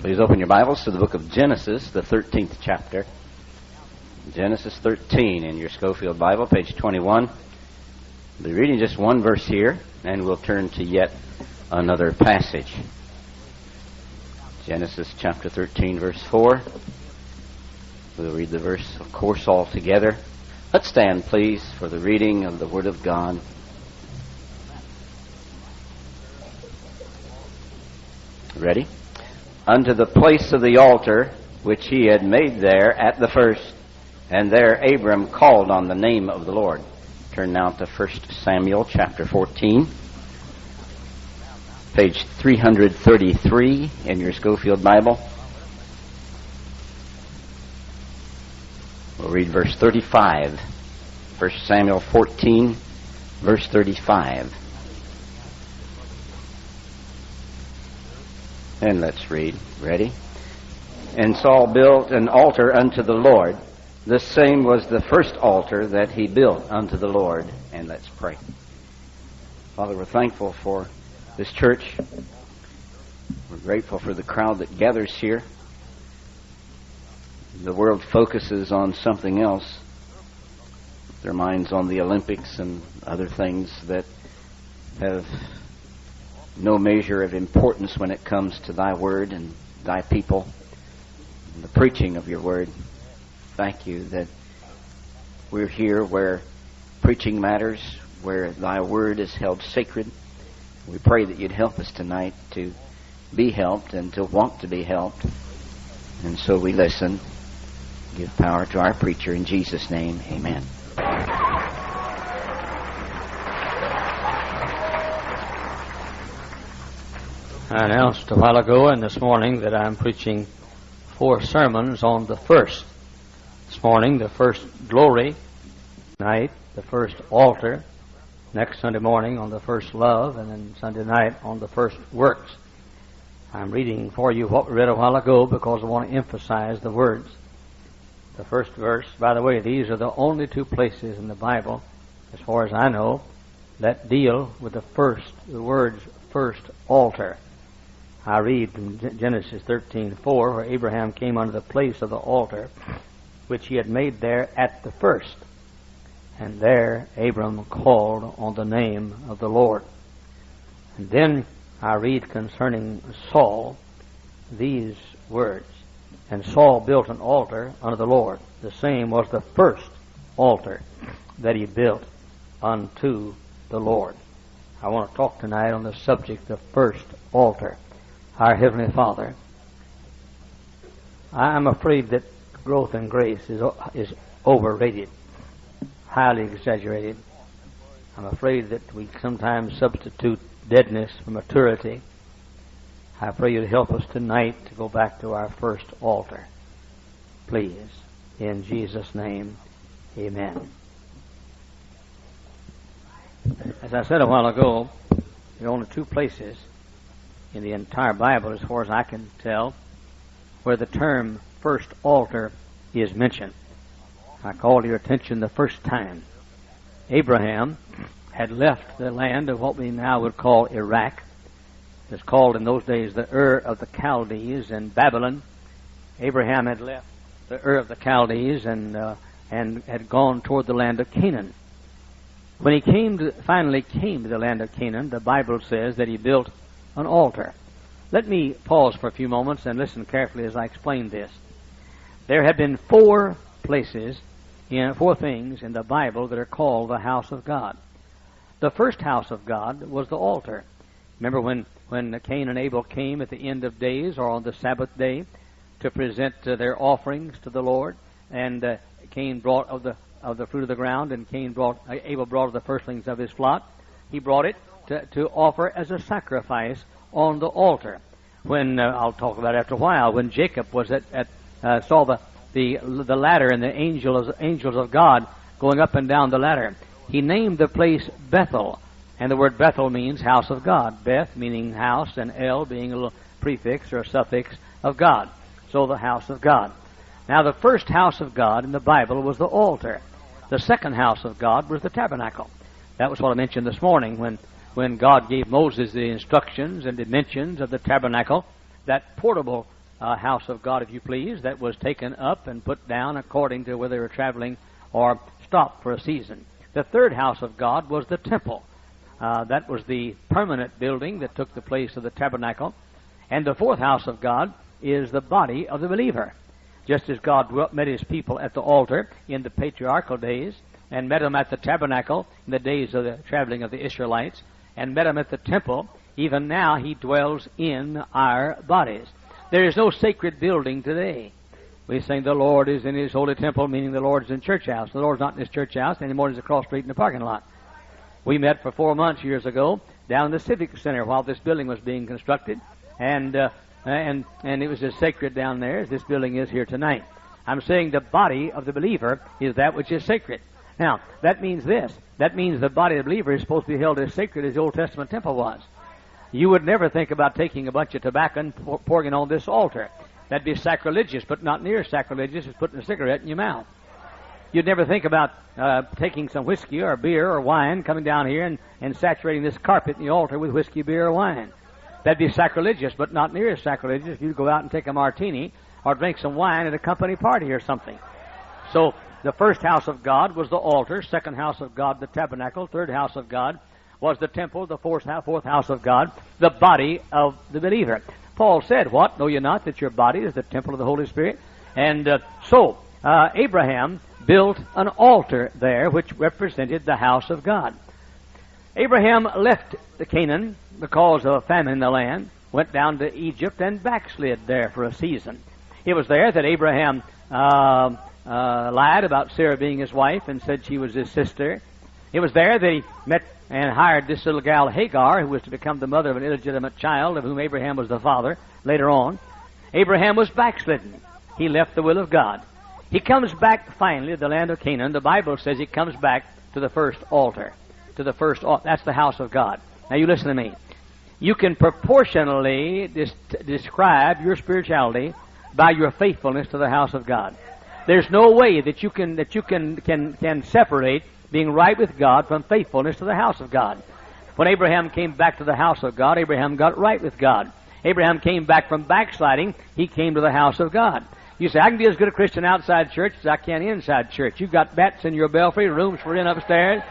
Please open your Bibles to the book of Genesis, the 13th chapter. Genesis 13 in your Scofield Bible, page 21. We'll be reading just one verse here, and we'll turn to yet another passage. Genesis chapter 13, verse 4. We'll read the verse, of course, all together. Let's stand, please, for the reading of the Word of God. Ready? Unto the place of the altar which he had made there at the first. And there Abram called on the name of the Lord. Turn now to 1 Samuel chapter 14, page 333 in your Scofield Bible. We'll read verse 35. 1 Samuel 14, verse 35. And let's read. Ready? And Saul built an altar unto the Lord. This same was the first altar that he built unto the Lord. And let's pray. Father, we're thankful for this church. We're grateful for the crowd that gathers here. The world focuses on something else. Their minds on the Olympics and other things that have no measure of importance when it comes to thy word and thy people and the preaching of your word. Thank you that we're here where preaching matters, where thy word is held sacred. We pray that you'd help us tonight to be helped and to want to be helped. And so we listen. Give power to our preacher in Jesus' name. Amen. I announced a while ago and this morning that I'm preaching four sermons on the first. This morning, the first glory night, the first altar, next Sunday morning on the first love, and then Sunday night on the first works. I'm reading for you what we read a while ago because I want to emphasize the words. The first verse, by the way, these are the only two places in the Bible, as far as I know, that deal with the first, the words first altar. I read from Genesis 13:4, where Abraham came unto the place of the altar, which he had made there at the first. And there Abram called on the name of the Lord. And then I read concerning Saul these words. And Saul built an altar unto the Lord. The same was the first altar that he built unto the Lord. I want to talk tonight on the subject of first altar our Heavenly Father. I'm afraid that growth in grace is, is overrated, highly exaggerated. I'm afraid that we sometimes substitute deadness for maturity. I pray you to help us tonight to go back to our first altar. Please. In Jesus' name, amen. As I said a while ago, there are only two places in the entire Bible, as far as I can tell, where the term first altar is mentioned. I call your attention the first time. Abraham had left the land of what we now would call Iraq. It was called in those days the Ur of the Chaldees in Babylon. Abraham had left the Ur of the Chaldees and uh, and had gone toward the land of Canaan. When he came to, finally came to the land of Canaan, the Bible says that he built an altar. Let me pause for a few moments and listen carefully as I explain this. There have been four places, in, four things in the Bible that are called the house of God. The first house of God was the altar. Remember when, when Cain and Abel came at the end of days or on the Sabbath day to present uh, their offerings to the Lord, and uh, Cain brought of the of the fruit of the ground, and Cain brought uh, Abel brought of the firstlings of his flock. He brought it to, to offer as a sacrifice on the altar. When uh, I'll talk about it after a while, when Jacob was at, at uh, saw the, the the ladder and the angels angels of God going up and down the ladder, he named the place Bethel, and the word Bethel means house of God. Beth meaning house, and El being a prefix or suffix of God. So the house of God. Now the first house of God in the Bible was the altar. The second house of God was the tabernacle. That was what I mentioned this morning when when God gave Moses the instructions and dimensions of the tabernacle, that portable uh, house of God, if you please, that was taken up and put down according to whether they were traveling or stopped for a season. The third house of God was the temple. Uh, that was the permanent building that took the place of the tabernacle. And the fourth house of God is the body of the believer. Just as God dwelt, met his people at the altar in the patriarchal days, and met them at the tabernacle in the days of the traveling of the Israelites, and met him at the temple, even now he dwells in our bodies. There is no sacred building today. We sing the Lord is in his holy temple, meaning the Lord is in church house. The Lord's not in his church house anymore. He's across street in the parking lot. We met for four months years ago down in the Civic Center while this building was being constructed, and uh, and and it was as sacred down there as this building is here tonight. I'm saying the body of the believer is that which is sacred. Now that means this. That means the body of the believer is supposed to be held as sacred as the Old Testament temple was. You would never think about taking a bunch of tobacco and pouring it on this altar. That'd be sacrilegious, but not near sacrilegious as putting a cigarette in your mouth. You'd never think about uh, taking some whiskey or beer or wine, coming down here and, and saturating this carpet in the altar with whiskey, beer, or wine. That'd be sacrilegious, but not near as sacrilegious if you'd go out and take a martini or drink some wine at a company party or something. So the first house of God was the altar, second house of God the tabernacle, third house of God was the temple, the fourth, fourth house of God, the body of the believer. Paul said, What? Know you not that your body is the temple of the Holy Spirit? And uh, so, uh, Abraham built an altar there which represented the house of God. Abraham left the Canaan because of a famine in the land, went down to Egypt and backslid there for a season. It was there that Abraham uh, uh, lied about Sarah being his wife and said she was his sister. It was there that he met and hired this little gal Hagar, who was to become the mother of an illegitimate child, of whom Abraham was the father later on. Abraham was backslidden. He left the will of God. He comes back finally to the land of Canaan. The Bible says he comes back to the first altar. To the first altar. That's the house of God. Now you listen to me. You can proportionally dis- describe your spirituality by your faithfulness to the house of God. There's no way that you can that you can can can separate being right with God from faithfulness to the house of God. When Abraham came back to the house of God, Abraham got right with God. Abraham came back from backsliding, he came to the house of God. You say, I can be as good a Christian outside church as I can inside church. You've got bats in your belfry, rooms for in upstairs,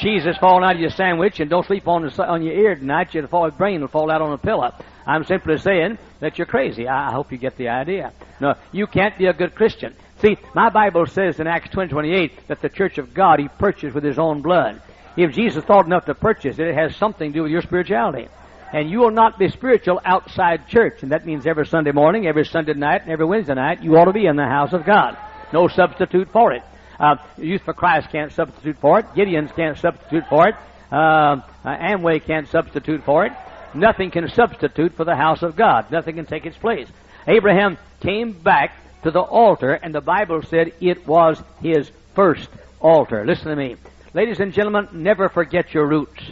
cheese is falling out of your sandwich, and don't sleep on, the, on your ear tonight. Your brain will fall out on a pillow. I'm simply saying that you're crazy. I hope you get the idea. No, you can't be a good Christian. See, my Bible says in Acts 20, 28 that the church of God he purchased with his own blood. If Jesus thought enough to purchase it, it has something to do with your spirituality. And you will not be spiritual outside church. And that means every Sunday morning, every Sunday night, and every Wednesday night, you ought to be in the house of God. No substitute for it. Uh, Youth for Christ can't substitute for it. Gideon's can't substitute for it. Uh, uh, Amway can't substitute for it. Nothing can substitute for the house of God. Nothing can take its place. Abraham came back to the altar, and the Bible said it was his first altar. Listen to me. Ladies and gentlemen, never forget your roots.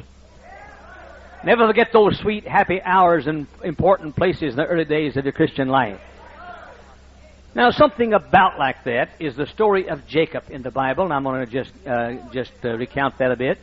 Never forget those sweet, happy hours and important places in the early days of your Christian life. Now, something about like that is the story of Jacob in the Bible, and I'm going to just uh, just uh, recount that a bit.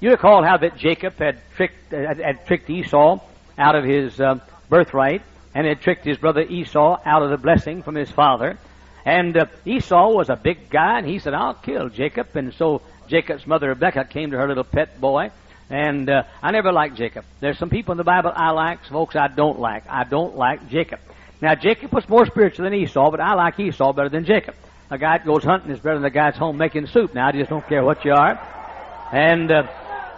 You recall how that Jacob had tricked uh, had tricked Esau out of his uh, birthright, and had tricked his brother Esau out of the blessing from his father. And uh, Esau was a big guy, and he said, I'll kill Jacob. And so Jacob's mother Rebecca came to her little pet boy. And uh, I never liked Jacob. There's some people in the Bible I like, some folks I don't like. I don't like Jacob. Now, Jacob was more spiritual than Esau, but I like Esau better than Jacob. A guy that goes hunting is better than a guy that's home making soup. Now, I just don't care what you are. And uh,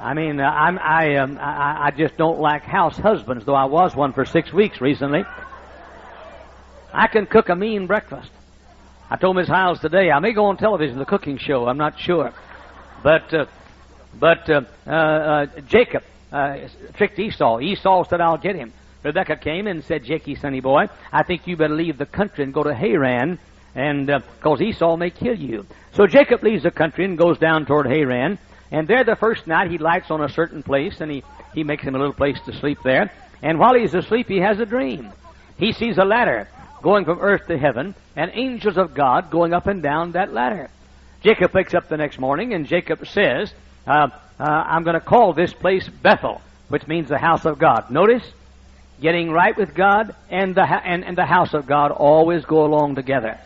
I mean, uh, I'm, I, um, I, I just don't like house husbands, though I was one for six weeks recently. I can cook a mean breakfast. I told Miss Hyles today I may go on television, the cooking show. I'm not sure, but uh, but uh, uh, uh Jacob uh, tricked Esau. Esau said, "I'll get him." Rebecca came and said, "Jakey, sonny boy, I think you better leave the country and go to Haran, and because Esau may kill you." So Jacob leaves the country and goes down toward Haran. And there the first night he lights on a certain place and he, he makes him a little place to sleep there. And while he's asleep, he has a dream. He sees a ladder going from earth to heaven and angels of God going up and down that ladder. Jacob wakes up the next morning and Jacob says, uh, uh, I'm going to call this place Bethel, which means the house of God. Notice, getting right with God and the, and, and the house of God always go along together.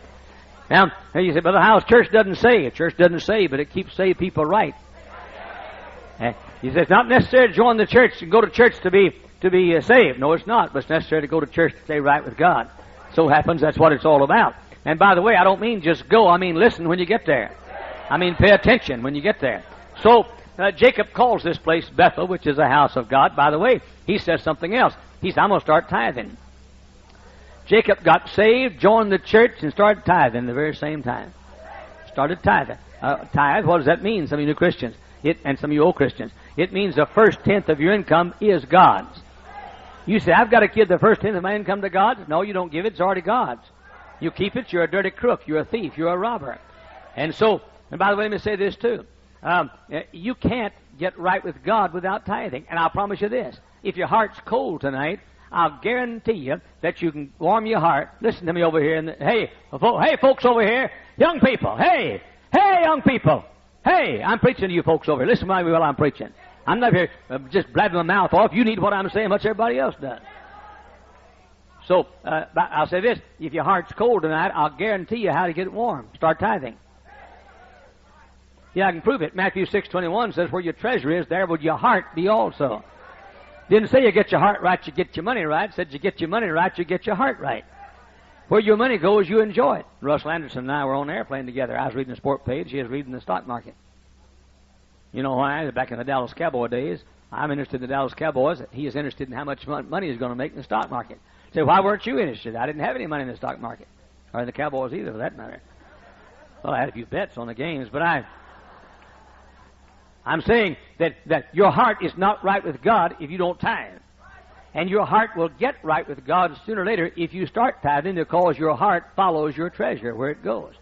Now, you say, but the house church doesn't say. Church doesn't say, but it keeps saved people right. Eh, says, it's not necessary to join the church and go to church to be to be uh, saved. No, it's not. But it's necessary to go to church to stay right with God. So happens that's what it's all about. And by the way, I don't mean just go. I mean listen when you get there. I mean pay attention when you get there. So uh, Jacob calls this place Bethel, which is a house of God. By the way, he says something else. He said, "I'm going to start tithing." Jacob got saved, joined the church, and started tithing the very same time. Started tithing. Uh, tithe, what does that mean? Some of you new Christians, it, and some of you old Christians. It means the first tenth of your income is God's. You say, I've got to give the first tenth of my income to God. No, you don't give it. It's already God's. You keep it, you're a dirty crook. You're a thief. You're a robber. And so, and by the way, let me say this too. Um, you can't get right with God without tithing. And I'll promise you this. If your heart's cold tonight, I'll guarantee you that you can warm your heart. Listen to me over here. And hey, hey, folks over here, young people. Hey, hey, young people. Hey, I'm preaching to you folks over here. Listen to me while I'm preaching. I'm not here uh, just blabbing my mouth off. You need what I'm saying, much everybody else does. So uh, I'll say this: if your heart's cold tonight, I'll guarantee you how to get it warm. Start tithing. Yeah, I can prove it. Matthew six twenty one says, "Where your treasure is, there will your heart be also." Didn't say you get your heart right, you get your money right. Said you get your money right, you get your heart right. Where your money goes, you enjoy it. Russell Anderson and I were on an airplane together. I was reading the sport page, he was reading the stock market. You know why? Back in the Dallas Cowboy days, I'm interested in the Dallas Cowboys. He is interested in how much money he's going to make in the stock market. Say, why weren't you interested? I didn't have any money in the stock market, or in the Cowboys either, for that matter. Well, I had a few bets on the games, but I I'm saying that, that your heart is not right with God if you don't tithe. And your heart will get right with God sooner or later if you start tithing because your heart follows your treasure where it goes.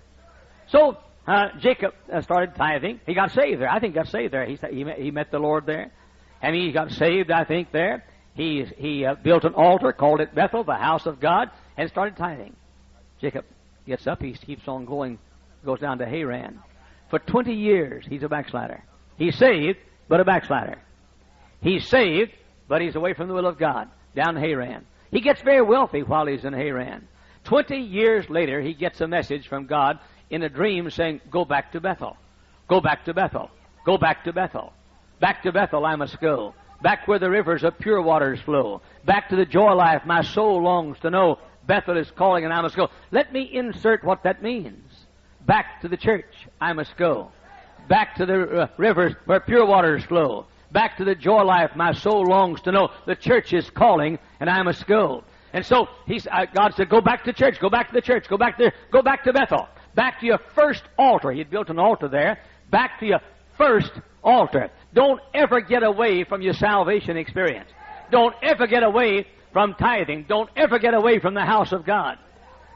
So, uh, Jacob uh, started tithing. He got saved there. I think got saved there. He, he, met, he met the Lord there. And he got saved, I think, there. He, he uh, built an altar, called it Bethel, the house of God, and started tithing. Jacob gets up. He keeps on going, goes down to Haran. For 20 years, he's a backslider. He's saved, but a backslider. He's saved, but he's away from the will of God, down in Haran. He gets very wealthy while he's in Haran. Twenty years later, he gets a message from God in a dream saying, Go back to Bethel. Go back to Bethel. Go back to Bethel. Back to Bethel I must go. Back where the rivers of pure waters flow. Back to the joy life my soul longs to know. Bethel is calling and I must go. Let me insert what that means. Back to the church I must go back to the uh, rivers where pure waters flow. Back to the joy life my soul longs to know. The church is calling, and I must go. And so he's, uh, God said, "Go back to church. Go back to the church. Go back there, go back to Bethel. Back to your first altar." He had built an altar there. Back to your first altar. Don't ever get away from your salvation experience. Don't ever get away from tithing. Don't ever get away from the house of God.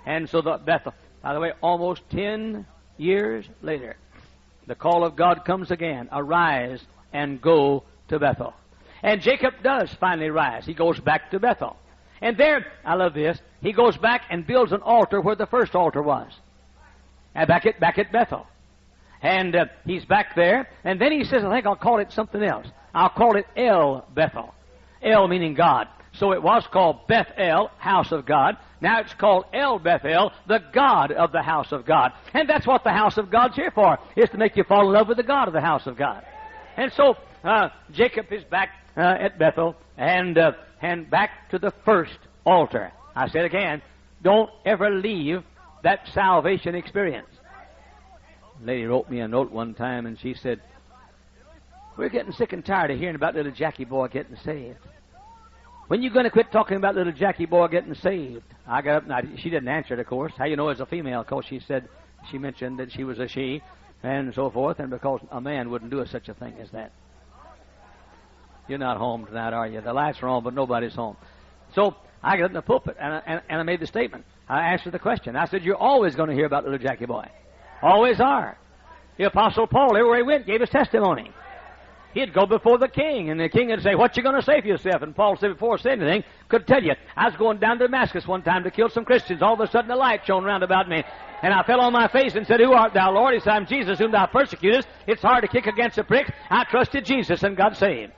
And so the Bethel. By the way, almost ten years later, the call of God comes again arise and go to Bethel. And Jacob does finally rise. He goes back to Bethel. And there, I love this, he goes back and builds an altar where the first altar was. And back at, back at Bethel. And uh, he's back there. And then he says, I think I'll call it something else. I'll call it El Bethel. El meaning God. So it was called Bethel, house of God. Now it's called El Bethel, the God of the house of God. And that's what the house of God's here for, is to make you fall in love with the God of the house of God. And so Jacob is back uh, at Bethel and, uh, and back to the first altar. I said again, don't ever leave that salvation experience. A lady wrote me a note one time and she said, We're getting sick and tired of hearing about little Jackie boy getting saved. When are you going to quit talking about little Jackie boy getting saved? I got up and I, she didn't answer it, of course. How you know as a female? Because she said she mentioned that she was a she and so forth, and because a man wouldn't do such a thing as that. You're not home tonight, are you? The lights are on, but nobody's home. So I got in the pulpit and I, and, and I made the statement. I answered the question. I said, "You're always going to hear about little Jackie boy. Always are." The Apostle Paul, everywhere he went, gave his testimony. He'd go before the king, and the king would say, What you going to say for yourself? And Paul said, Before I said anything, could tell you. I was going down to Damascus one time to kill some Christians. All of a sudden, a light shone round about me. And I fell on my face and said, Who art thou, Lord? He said, I'm Jesus, whom thou persecutest. It's hard to kick against a prick. I trusted Jesus, and got saved.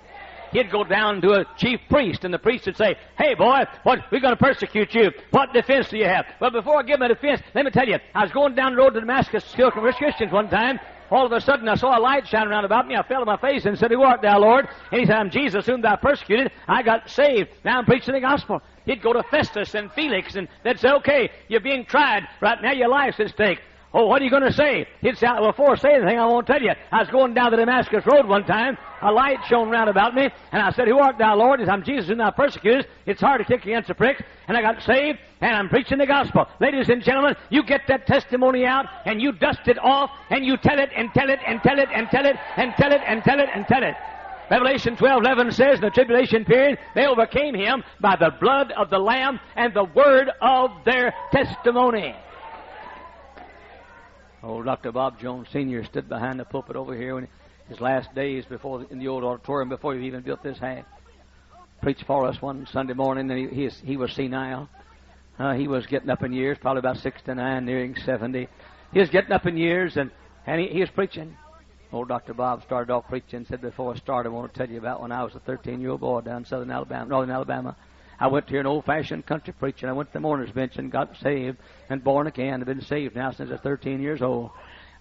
He'd go down to a chief priest, and the priest would say, Hey, boy, what, we're going to persecute you. What defense do you have? Well, before I give him a defense, let me tell you, I was going down the road to Damascus to kill Christians one time. All of a sudden, I saw a light shining around about me. I fell on my face and said, Who art thou, Lord? And he said, I'm Jesus, whom thou persecuted. I got saved. Now I'm preaching the gospel. He'd go to Festus and Felix, and they'd say, Okay, you're being tried. Right now, your life's at stake. Oh, what are you going to say? He'd say, before I say anything, I won't tell you. I was going down the Damascus Road one time. A light shone round about me, and I said, Who art thou, Lord? He said, I'm Jesus whom thou persecutest. It's hard to kick against the pricks. And I got saved, and I'm preaching the gospel. Ladies and gentlemen, you get that testimony out, and you dust it off, and you tell it, and tell it, and tell it, and tell it, and tell it, and tell it, and tell it. Revelation 12, 11 says, in the tribulation period, they overcame him by the blood of the Lamb and the word of their testimony. Old Dr. Bob Jones Sr. stood behind the pulpit over here in his last days before in the old auditorium before he even built this house. Preached for us one Sunday morning, and he, he, he was senile. Uh, he was getting up in years, probably about 69, nearing 70. He was getting up in years, and, and he, he was preaching. Old Dr. Bob started off preaching, said, Before I start, I want to tell you about when I was a 13 year old boy down in southern Alabama, northern Alabama. I went to an old fashioned country preaching. I went to the mourner's bench and got saved and born again. I've been saved now since I was 13 years old.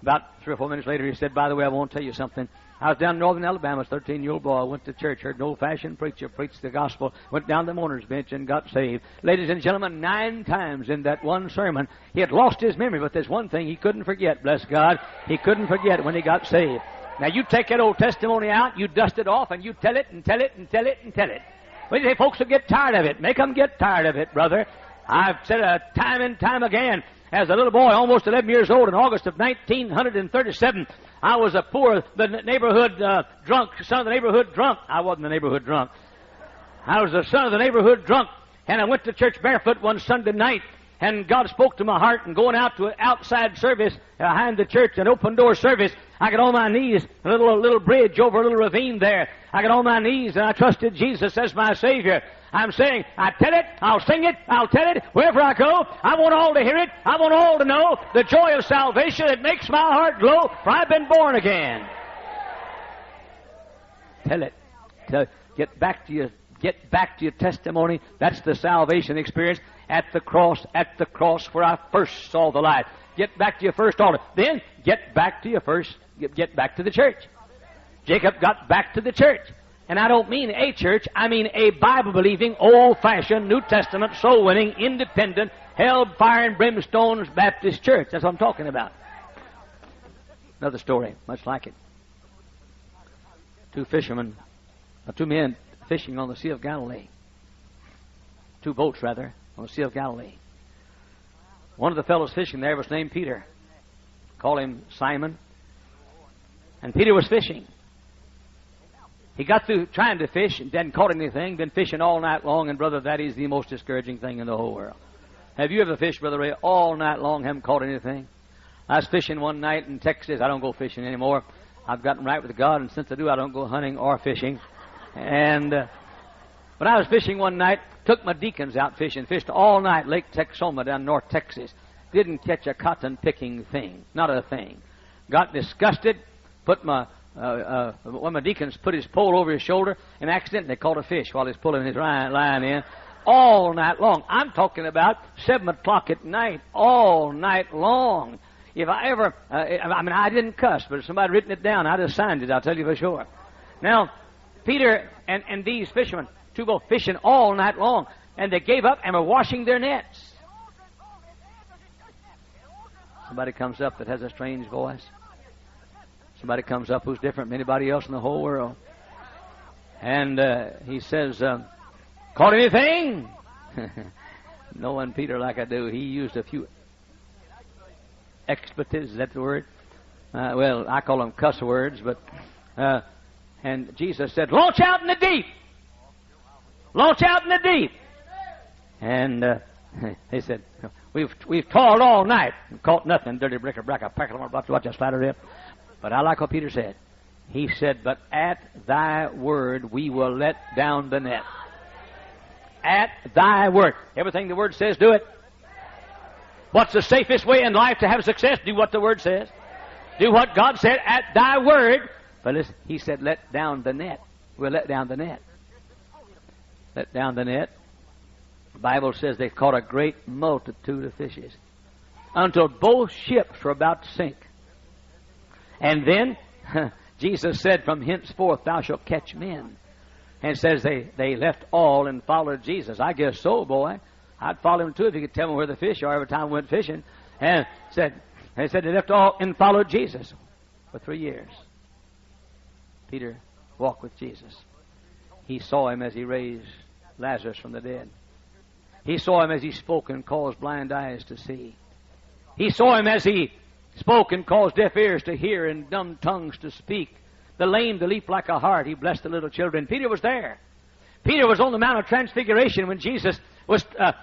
About three or four minutes later, he said, By the way, I want to tell you something. I was down in northern Alabama, 13 year old boy. I went to church, heard an old fashioned preacher preach the gospel, went down the mourner's bench and got saved. Ladies and gentlemen, nine times in that one sermon, he had lost his memory, but there's one thing he couldn't forget, bless God. He couldn't forget when he got saved. Now you take that old testimony out, you dust it off, and you tell it and tell it and tell it and tell it. But you say folks will get tired of it. Make them get tired of it, brother. I've said it time and time again. As a little boy, almost 11 years old, in August of 1937, I was a poor, the neighborhood uh, drunk, son of the neighborhood drunk. I wasn't the neighborhood drunk. I was the son of the neighborhood drunk, and I went to church barefoot one Sunday night, and God spoke to my heart, and going out to an outside service behind the church, an open door service, I got on my knees, a little, a little bridge over a little ravine there. I got on my knees, and I trusted Jesus as my Savior. I'm saying, I tell it, I'll sing it, I'll tell it, wherever I go. I want all to hear it. I want all to know the joy of salvation. It makes my heart glow, for I've been born again. Tell it. Tell, get back to your get back to your testimony. That's the salvation experience at the cross, at the cross where I first saw the light. Get back to your first altar. Then get back to your first, get, get back to the church. Jacob got back to the church. And I don't mean a church, I mean a Bible believing, old fashioned, New Testament, soul winning, independent, held fire and brimstones Baptist church. That's what I'm talking about. Another story, much like it. Two fishermen, uh, two men fishing on the Sea of Galilee. Two boats, rather, on the Sea of Galilee. One of the fellows fishing there was named Peter. Call him Simon. And Peter was fishing. He got through trying to fish and didn't caught anything, been fishing all night long, and brother, that is the most discouraging thing in the whole world. Have you ever fished, Brother Ray, all night long, haven't caught anything? I was fishing one night in Texas. I don't go fishing anymore. I've gotten right with God, and since I do, I don't go hunting or fishing. And uh, when I was fishing one night, took my deacons out fishing, fished all night, Lake Texoma down North Texas. Didn't catch a cotton picking thing, not a thing. Got disgusted, put my uh, uh, one of my deacons put his pole over his shoulder and accidentally caught a fish while he's pulling his line, line in all night long. I'm talking about seven o'clock at night, all night long. If I ever, uh, I mean, I didn't cuss, but if somebody written it down, I'd have signed it. I'll tell you for sure. Now, Peter and, and these fishermen, two go fishing all night long, and they gave up and were washing their nets. Somebody comes up that has a strange voice. Somebody comes up who's different from anybody else in the whole world. And uh, he says, uh, Caught anything? Knowing Peter like I do, he used a few expletives. Is that the word? Uh, well, I call them cuss words, but. Uh, and Jesus said, Launch out in the deep! Launch out in the deep! And uh, they said, We've we've toiled all night and caught nothing. Dirty brick bricker, bracker, packer, about to watch us flatter it. But I like what Peter said. He said, But at thy word we will let down the net. At thy word. Everything the word says, do it. What's the safest way in life to have success? Do what the word says. Do what God said at thy word. But listen, he said, let down the net. We'll let down the net. Let down the net. The Bible says they caught a great multitude of fishes until both ships were about to sink. And then Jesus said, From henceforth thou shalt catch men. And says they, they left all and followed Jesus. I guess so, boy. I'd follow him too if he could tell me where the fish are every time we went fishing. And said, they said they left all and followed Jesus for three years. Peter walked with Jesus. He saw him as he raised Lazarus from the dead. He saw him as he spoke and caused blind eyes to see. He saw him as he spoke and caused deaf ears to hear and dumb tongues to speak. The lame to leap like a hart. He blessed the little children. Peter was there. Peter was on the Mount of Transfiguration when Jesus was uh,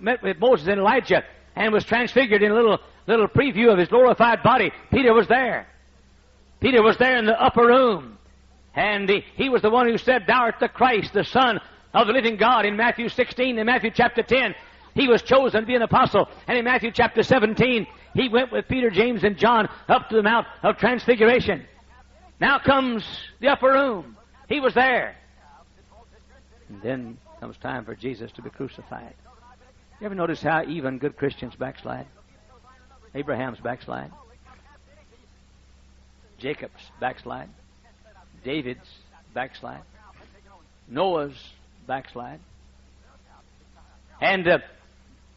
met with Moses and Elijah and was transfigured in a little little preview of his glorified body. Peter was there. Peter was there in the upper room. And he, he was the one who said, Thou art the Christ, the Son of the living God in Matthew 16 and Matthew chapter 10. He was chosen to be an apostle. And in Matthew chapter 17, he went with Peter, James, and John up to the Mount of Transfiguration. Now comes the upper room. He was there. And then comes time for Jesus to be crucified. You ever notice how even good Christians backslide? Abraham's backslide. Jacob's backslide. David's backslide. Noah's backslide. And uh,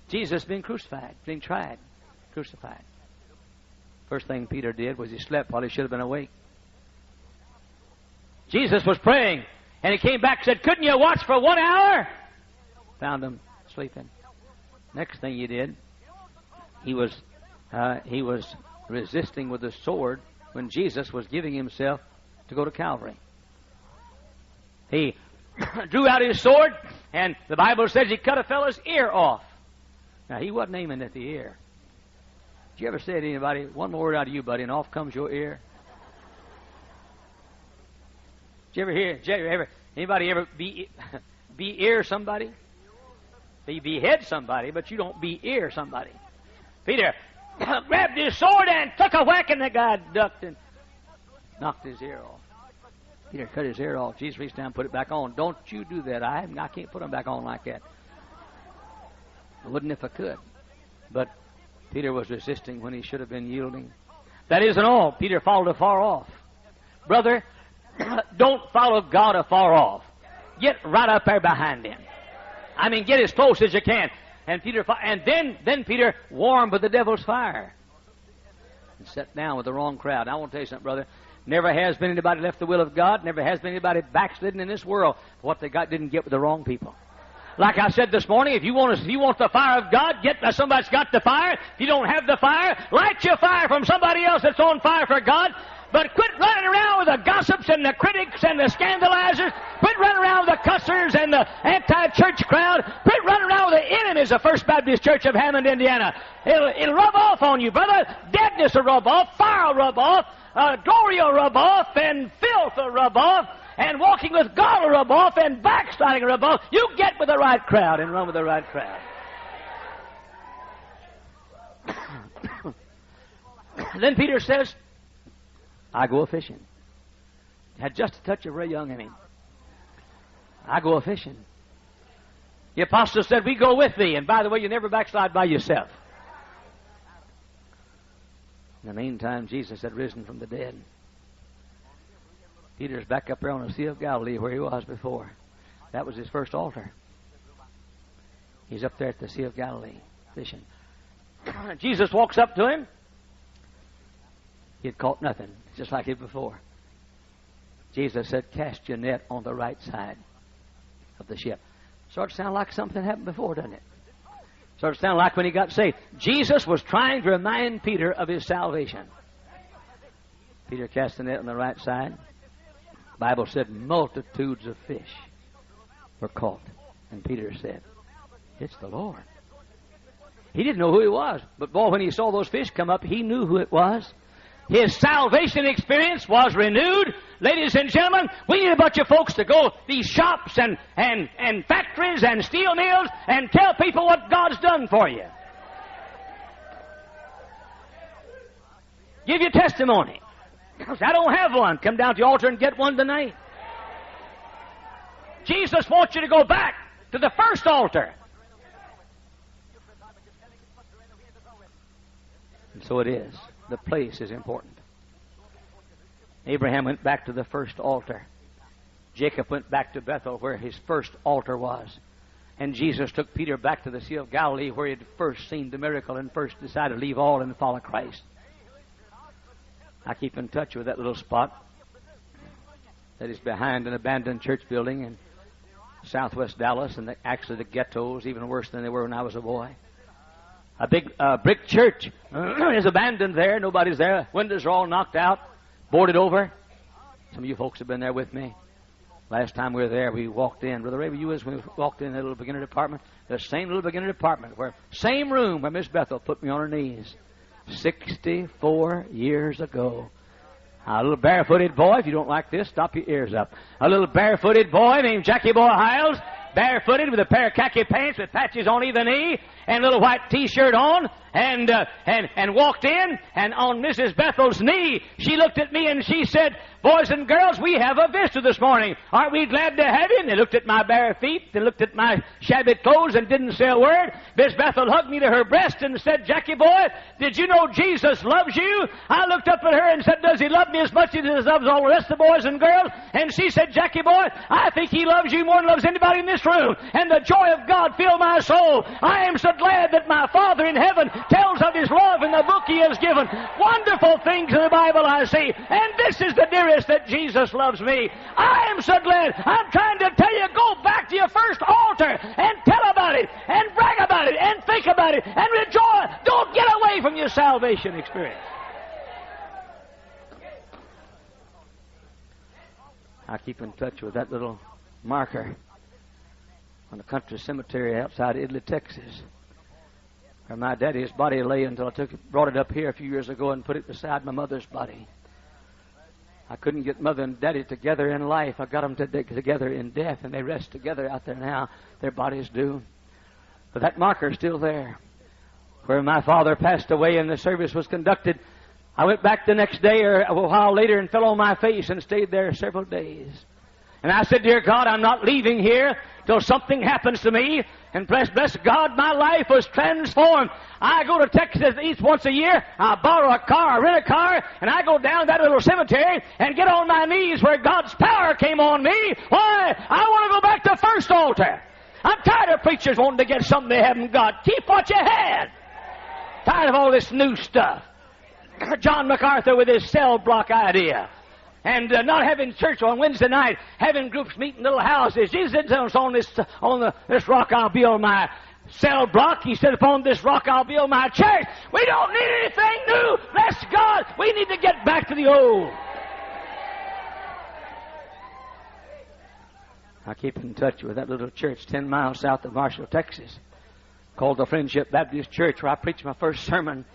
Jesus being crucified, being tried, crucified. First thing Peter did was he slept while he should have been awake. Jesus was praying, and he came back and said, Couldn't you watch for one hour? Found him sleeping. Next thing he did, he was uh, he was resisting with the sword when Jesus was giving himself to go to Calvary. He drew out his sword, and the Bible says he cut a fellow's ear off. Now, he wasn't aiming at the ear. Did you ever say to anybody, one more word out of you, buddy, and off comes your ear? Did you ever hear, did you ever, anybody ever be, be ear somebody? You behead somebody, but you don't be ear somebody. Peter grabbed his sword and took a whack, and the guy ducked and knocked his ear off. Peter cut his ear off. Jesus reached down and put it back on. Don't you do that. I, I can't put them back on like that. I wouldn't if I could. But Peter was resisting when he should have been yielding. That isn't all. Peter followed afar off. Brother, don't follow God afar off. Get right up there behind him. I mean, get as close as you can. And Peter, and then, then Peter warmed with the devil's fire and sat down with the wrong crowd. Now, I want to tell you something, brother. Never has been anybody left the will of God. Never has been anybody backslidden in this world. What they got didn't get with the wrong people. Like I said this morning, if you want if you want the fire of God, get uh, somebody's got the fire. If you don't have the fire, light your fire from somebody else that's on fire for God. But quit running around with the gossips and the critics and the scandalizers. Quit running around with the cussers and the anti-church crowd. Quit running around with the enemies of First Baptist Church of Hammond, Indiana. It'll, it'll rub off on you, brother. Deadness will rub off. Fire will rub off. Uh, glory will rub off. And filth will rub off. And walking with God will rub off. And backsliding will rub. You get with the right crowd and run with the right crowd. then Peter says, I go a fishing. Had just a touch of Ray Young in him. I go a fishing. The apostle said, We go with thee. And by the way, you never backslide by yourself. In the meantime, Jesus had risen from the dead. Peter's back up there on the Sea of Galilee where he was before. That was his first altar. He's up there at the Sea of Galilee fishing. Jesus walks up to him. He had caught nothing, just like it before. Jesus said, Cast your net on the right side of the ship. Sort of sound like something happened before, doesn't it? Sort of sound like when he got saved. Jesus was trying to remind Peter of his salvation. Peter cast the net on the right side. The Bible said multitudes of fish were caught. And Peter said, It's the Lord. He didn't know who he was. But boy, when he saw those fish come up, he knew who it was. His salvation experience was renewed. Ladies and gentlemen, we need a bunch of folks to go these shops and, and, and factories and steel mills and tell people what God's done for you. Give your testimony. I don't have one. Come down to the altar and get one tonight. Jesus wants you to go back to the first altar. And so it is. The place is important. Abraham went back to the first altar. Jacob went back to Bethel, where his first altar was. And Jesus took Peter back to the Sea of Galilee, where he had first seen the miracle and first decided to leave all and follow Christ. I keep in touch with that little spot that is behind an abandoned church building in southwest Dallas, and the, actually the ghettos, even worse than they were when I was a boy. A big uh, brick church is abandoned there. Nobody's there. Windows are all knocked out, boarded over. Some of you folks have been there with me. Last time we were there, we walked in. Brother Ray, you was we walked in that little beginner department, the same little beginner department, where same room where Miss Bethel put me on her knees, sixty-four years ago. A little barefooted boy, if you don't like this, stop your ears up. A little barefooted boy named Jackie Boy Hyles, barefooted with a pair of khaki pants with patches on either knee and a little white t-shirt on and, uh, and, and walked in and on Mrs. Bethel's knee, she looked at me and she said, Boys and girls, we have a visitor this morning. Aren't we glad to have? And they looked at my bare feet, they looked at my shabby clothes and didn't say a word. Miss Bethel hugged me to her breast and said, Jackie boy, did you know Jesus loves you? I looked up at her and said, Does he love me as much as he loves all the rest of the boys and girls? And she said, Jackie boy, I think he loves you more than loves anybody in this room. And the joy of God filled my soul. I am so glad that my Father in heaven tells of his love in the book he has given. Wonderful things in the Bible I see. And this is the dearest that Jesus loves me. I am so glad. I'm trying to tell you, go back to your first altar and tell about it and brag about it and think about it and rejoice. Don't get away from your salvation experience. I keep in touch with that little marker on the country cemetery outside Italy, Texas, where my daddy's body lay until I took it, brought it up here a few years ago and put it beside my mother's body. I couldn't get mother and daddy together in life. I got them together in death, and they rest together out there now. Their bodies do. But that marker's still there. Where my father passed away and the service was conducted, I went back the next day or a while later and fell on my face and stayed there several days. And I said, Dear God, I'm not leaving here till something happens to me. And bless, bless God, my life was transformed. I go to Texas east once a year. I borrow a car, I rent a car, and I go down that little cemetery and get on my knees where God's power came on me. Why? I want to go back to first altar. I'm tired of preachers wanting to get something they haven't got. Keep what you had. Tired of all this new stuff. John MacArthur with his cell block idea and uh, not having church on Wednesday night, having groups meet in little houses. Jesus us on this on the, this rock I'll build my cell block. He said, upon this rock I'll build my church. We don't need anything new. Bless God. We need to get back to the old. I keep in touch with that little church 10 miles south of Marshall, Texas, called the Friendship Baptist Church, where I preached my first sermon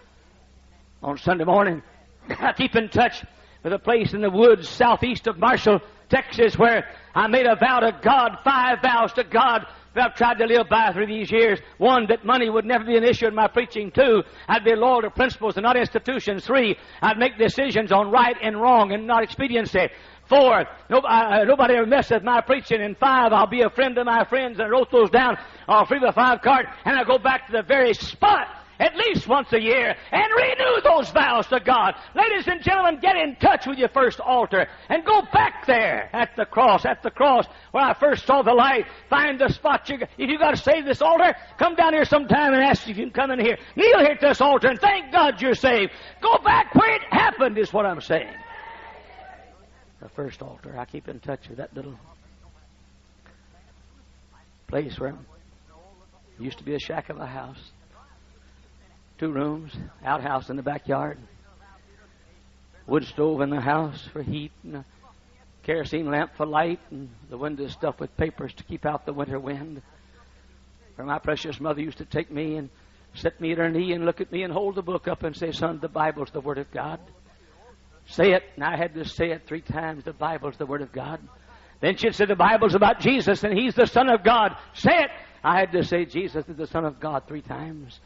on Sunday morning. I keep in touch with a place in the woods southeast of Marshall, Texas, where I made a vow to God, five vows to God that I've tried to live by through these years. One, that money would never be an issue in my preaching. Two, I'd be loyal to principles and not institutions. Three, I'd make decisions on right and wrong and not expediency. Four, nobody, uh, ever mess with my preaching. And five, I'll be a friend to my friends. And I wrote those down on a three by five card, and I go back to the very spot at least once a year and renew those vows to God. Ladies and gentlemen, get in touch with your first altar and go back there at the cross, at the cross where I first saw the light. Find the spot. You, if you got to save this altar, come down here sometime and ask if you can come in here. Kneel here at this altar and thank God you're saved. Go back where it happened is what I'm saying. The first altar. I keep in touch with that little place where it used to be a shack of a house two rooms, outhouse in the backyard, wood stove in the house for heat, and a kerosene lamp for light, and the windows stuffed with papers to keep out the winter wind. Where my precious mother used to take me and sit me at her knee and look at me and hold the book up and say, Son, the Bible's the Word of God. Say it. And I had to say it three times. The Bible's the Word of God. Then she'd say, The Bible's about Jesus and He's the Son of God. Say it. I had to say, Jesus is the Son of God three times.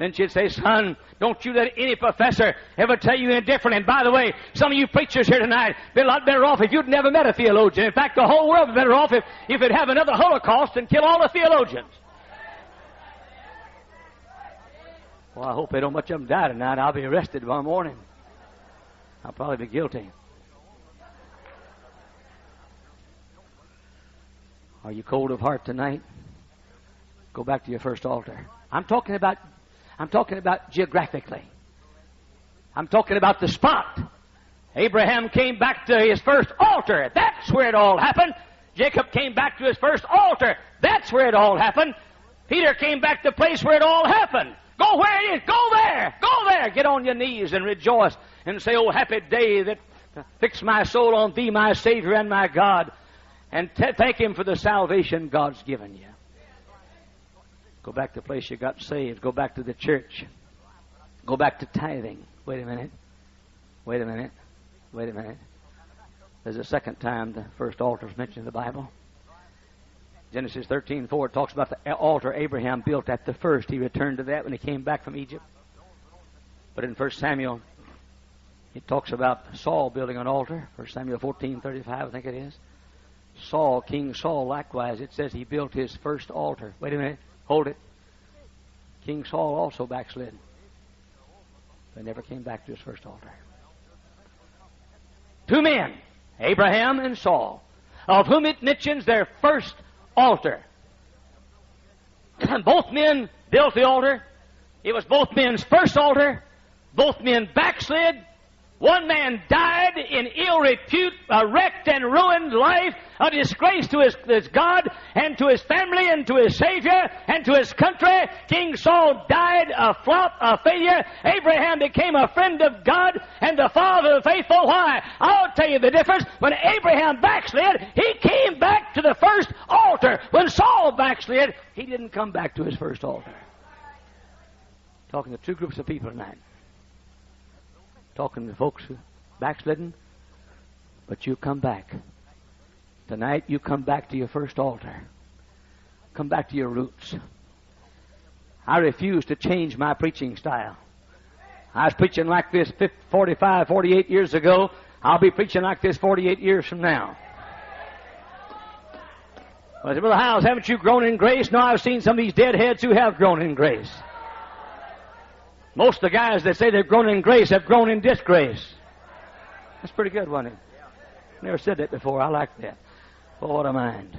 Then she'd say, Son, don't you let any professor ever tell you any different. And by the way, some of you preachers here tonight be a lot better off if you'd never met a theologian. In fact, the whole world would be better off if, if it'd have another Holocaust and kill all the theologians. Well, I hope they don't much of them die tonight. I'll be arrested tomorrow morning. I'll probably be guilty. Are you cold of heart tonight? Go back to your first altar. I'm talking about I'm talking about geographically. I'm talking about the spot. Abraham came back to his first altar. That's where it all happened. Jacob came back to his first altar. That's where it all happened. Peter came back to the place where it all happened. Go where it is. Go there. Go there. Get on your knees and rejoice and say, Oh, happy day that fix my soul on thee, my Savior and my God. And t- thank Him for the salvation God's given you. Go back to the place you got saved. Go back to the church. Go back to tithing. Wait a minute. Wait a minute. Wait a minute. There's a second time the first altar is mentioned in the Bible. Genesis 13, 4 talks about the altar Abraham built at the first. He returned to that when he came back from Egypt. But in 1 Samuel, it talks about Saul building an altar. 1 Samuel 14, 35, I think it is. Saul, King Saul, likewise, it says he built his first altar. Wait a minute. Hold it. King Saul also backslid. They never came back to his first altar. Two men, Abraham and Saul, of whom it mentions their first altar. both men built the altar. It was both men's first altar. Both men backslid. One man died in ill repute, a uh, wrecked and ruined life, a disgrace to his, his, God and to his family and to his Savior and to his country. King Saul died a flop, a failure. Abraham became a friend of God and the father of the faithful. Why? I'll tell you the difference. When Abraham backslid, he came back to the first altar. When Saul backslid, he didn't come back to his first altar. Talking to two groups of people tonight talking to folks backslidden, but you come back. Tonight you come back to your first altar. Come back to your roots. I refuse to change my preaching style. I was preaching like this 50, 45, 48 years ago. I'll be preaching like this 48 years from now. Well, I said, Brother Hyles, haven't you grown in grace? No, I've seen some of these deadheads who have grown in grace. Most of the guys that say they've grown in grace have grown in disgrace. That's pretty good, wasn't it? Never said that before. I like that. Oh, what a mind.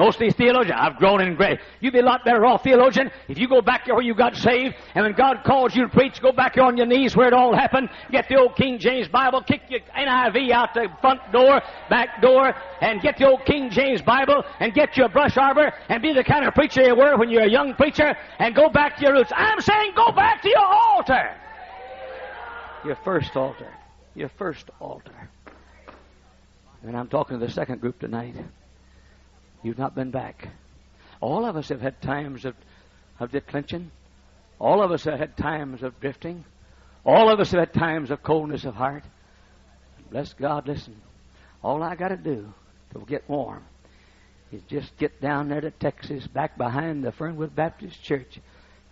Most of these theologians, I've grown in grace. You'd be a lot better off, theologian, if you go back there where you got saved, and when God calls you to preach, go back on your knees where it all happened, get the old King James Bible, kick your NIV out the front door, back door, and get the old King James Bible, and get your brush arbor, and be the kind of preacher you were when you were a young preacher, and go back to your roots. I'm saying go back to your altar. Your first altar. Your first altar. And I'm talking to the second group tonight. You've not been back. All of us have had times of, of declension. All of us have had times of drifting. All of us have had times of coldness of heart. Bless God, listen. All I got to do to get warm is just get down there to Texas, back behind the Fernwood Baptist Church,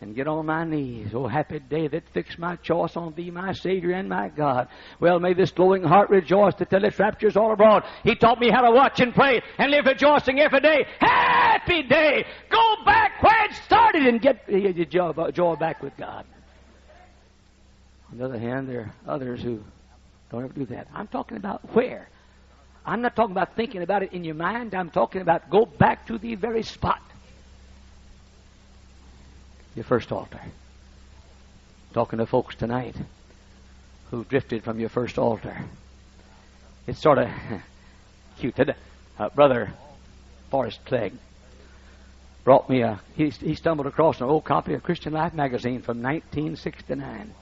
and get on my knees. Oh, happy day that fixed my choice on thee, my Savior and my God. Well, may this glowing heart rejoice to tell its raptures all abroad. He taught me how to watch and pray and live rejoicing every day. Happy day! Go back where it started and get your joy, back with God. On the other hand, there are others who don't ever do that. I'm talking about where. I'm not talking about thinking about it in your mind. I'm talking about go back to the very spot your first altar. Talking to folks tonight who've drifted from your first altar. It's sort of cute. Uh, Brother Forrest Clegg brought me a, he, he stumbled across an old copy of Christian Life magazine from 1969.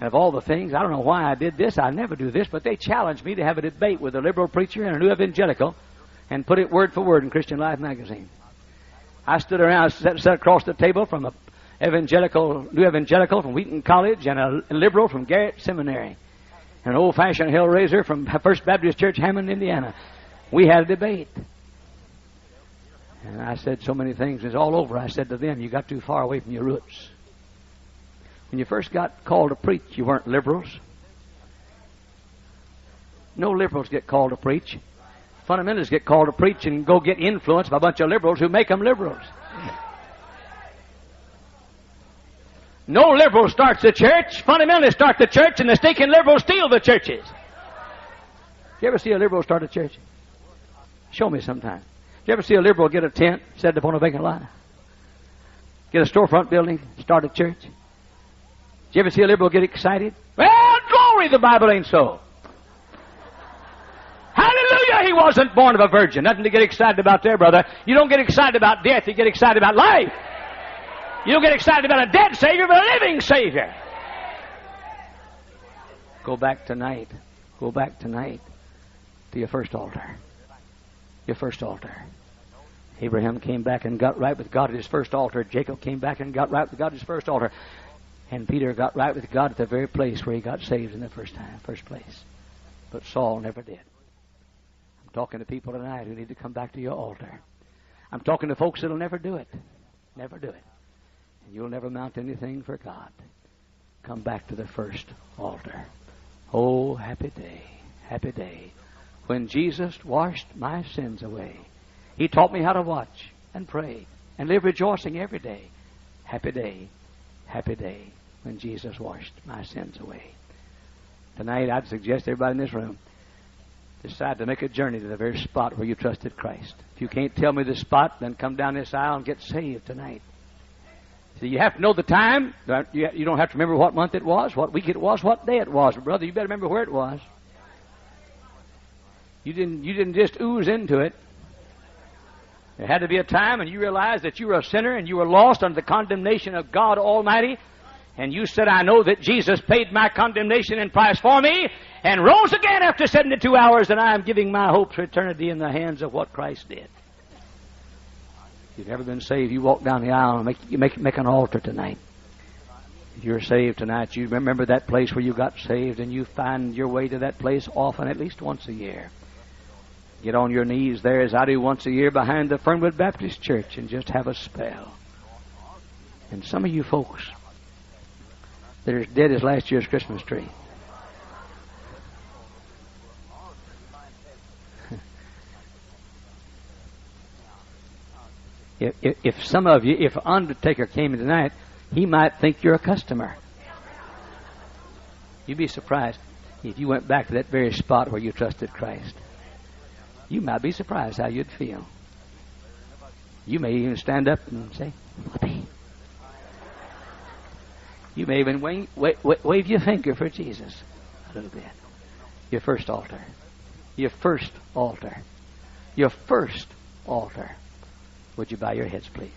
And of all the things, I don't know why I did this. I never do this, but they challenged me to have a debate with a liberal preacher and a new evangelical and put it word for word in Christian Life magazine. I stood around, sat, sat across the table from a evangelical, new evangelical from Wheaton College and a liberal from Garrett Seminary, an old-fashioned hellraiser from First Baptist Church, Hammond, Indiana. We had a debate. And I said so many things. It's all over. I said to them, you got too far away from your roots. When you first got called to preach, you weren't liberals. No liberals get called to preach. Fundamentalists get called to preach and go get influenced by a bunch of liberals who make them liberals. No liberal starts the church. Fundamentalists start the church, and the stinking liberals steal the churches. You ever see a liberal start a church? Show me sometime. You ever see a liberal get a tent, set it upon a vacant lot? Get a storefront building, start a church? Did you ever see a liberal get excited? Well, glory, the Bible ain't so. He wasn't born of a virgin. Nothing to get excited about there, brother. You don't get excited about death, you get excited about life. You don't get excited about a dead Savior, but a living Savior. Go back tonight. Go back tonight to your first altar. Your first altar. Abraham came back and got right with God at his first altar. Jacob came back and got right with God at his first altar. And Peter got right with God at the very place where he got saved in the first time, first place. But Saul never did. Talking to people tonight who need to come back to your altar. I'm talking to folks that'll never do it. Never do it and you'll never mount anything for God. Come back to the first altar. Oh, happy day, happy day, when Jesus washed my sins away. He taught me how to watch and pray and live rejoicing every day. Happy day, happy day, when Jesus washed my sins away. Tonight, I'd suggest everybody in this room decide to make a journey to the very spot where you trusted Christ. If you can't tell me the spot, then come down this aisle and get saved tonight. See, you have to know the time. You don't have to remember what month it was, what week it was, what day it was. But brother, you better remember where it was. You didn't, you didn't just ooze into it. There had to be a time and you realized that you were a sinner and you were lost under the condemnation of God Almighty. And you said, I know that Jesus paid my condemnation and price for me and rose again after 72 hours and I am giving my hopes for eternity in the hands of what Christ did. If you've never been saved, you walk down the aisle and make, make, make an altar tonight. If you're saved tonight, you remember that place where you got saved and you find your way to that place often, at least once a year. Get on your knees there as I do once a year behind the Fernwood Baptist Church and just have a spell. And some of you folks that are as dead as last year's Christmas tree. If, if, if some of you, if Undertaker came in tonight, he might think you're a customer. You'd be surprised if you went back to that very spot where you trusted Christ. You might be surprised how you'd feel. You may even stand up and say, Whoopee. You may even wave, wave, wave your finger for Jesus a little bit. Your first altar. Your first altar. Your first altar. Would you bow your heads, please?